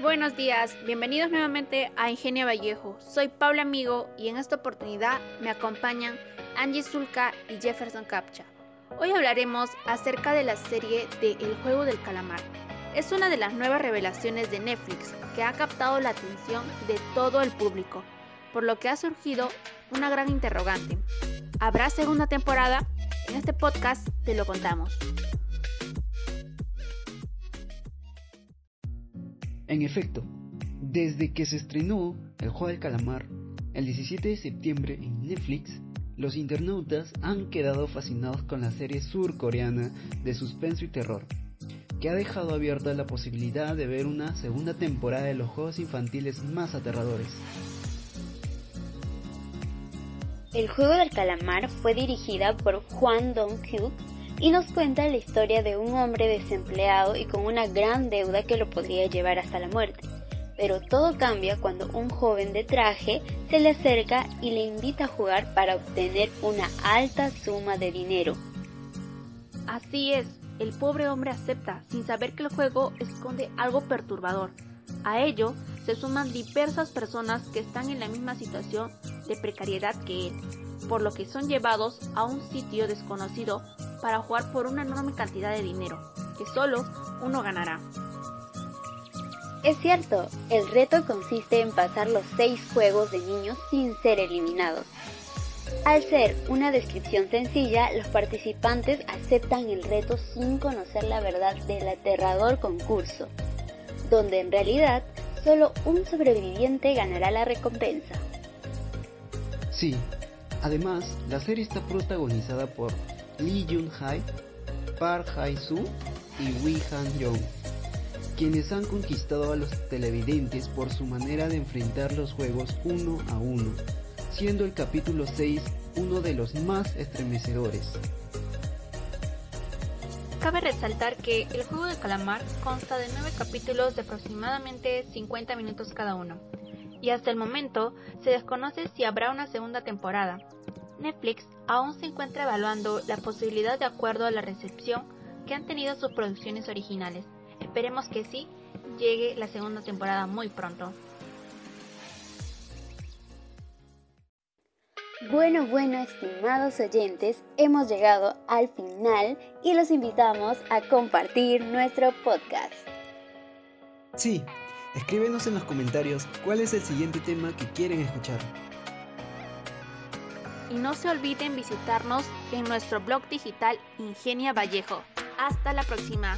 Buenos días, bienvenidos nuevamente a Ingenia Vallejo. Soy Paula Amigo y en esta oportunidad me acompañan Angie Zulka y Jefferson Capcha. Hoy hablaremos acerca de la serie de El juego del calamar. Es una de las nuevas revelaciones de Netflix que ha captado la atención de todo el público, por lo que ha surgido una gran interrogante. ¿Habrá segunda temporada? En este podcast te lo contamos. En efecto, desde que se estrenó El juego del calamar el 17 de septiembre en Netflix, los internautas han quedado fascinados con la serie surcoreana de suspenso y terror, que ha dejado abierta la posibilidad de ver una segunda temporada de los juegos infantiles más aterradores. El juego del calamar fue dirigida por Juan Dong-kyuk y nos cuenta la historia de un hombre desempleado y con una gran deuda que lo podría llevar hasta la muerte. Pero todo cambia cuando un joven de traje se le acerca y le invita a jugar para obtener una alta suma de dinero. Así es, el pobre hombre acepta, sin saber que el juego esconde algo perturbador. A ello se suman diversas personas que están en la misma situación de precariedad que él, por lo que son llevados a un sitio desconocido para jugar por una enorme cantidad de dinero, que solo uno ganará. Es cierto, el reto consiste en pasar los seis juegos de niños sin ser eliminados. Al ser una descripción sencilla, los participantes aceptan el reto sin conocer la verdad del aterrador concurso, donde en realidad solo un sobreviviente ganará la recompensa. Sí, además la serie está protagonizada por Lee Jun-hai, Park Hae-soo y Wee Han-young, quienes han conquistado a los televidentes por su manera de enfrentar los juegos uno a uno, siendo el capítulo 6 uno de los más estremecedores. Cabe resaltar que el juego de calamar consta de 9 capítulos de aproximadamente 50 minutos cada uno, y hasta el momento se desconoce si habrá una segunda temporada, Netflix aún se encuentra evaluando la posibilidad de acuerdo a la recepción que han tenido sus producciones originales. Esperemos que sí llegue la segunda temporada muy pronto. Bueno, bueno, estimados oyentes, hemos llegado al final y los invitamos a compartir nuestro podcast. Sí, escríbenos en los comentarios cuál es el siguiente tema que quieren escuchar y no se olviden visitarnos en nuestro blog digital Ingenia Vallejo. Hasta la próxima.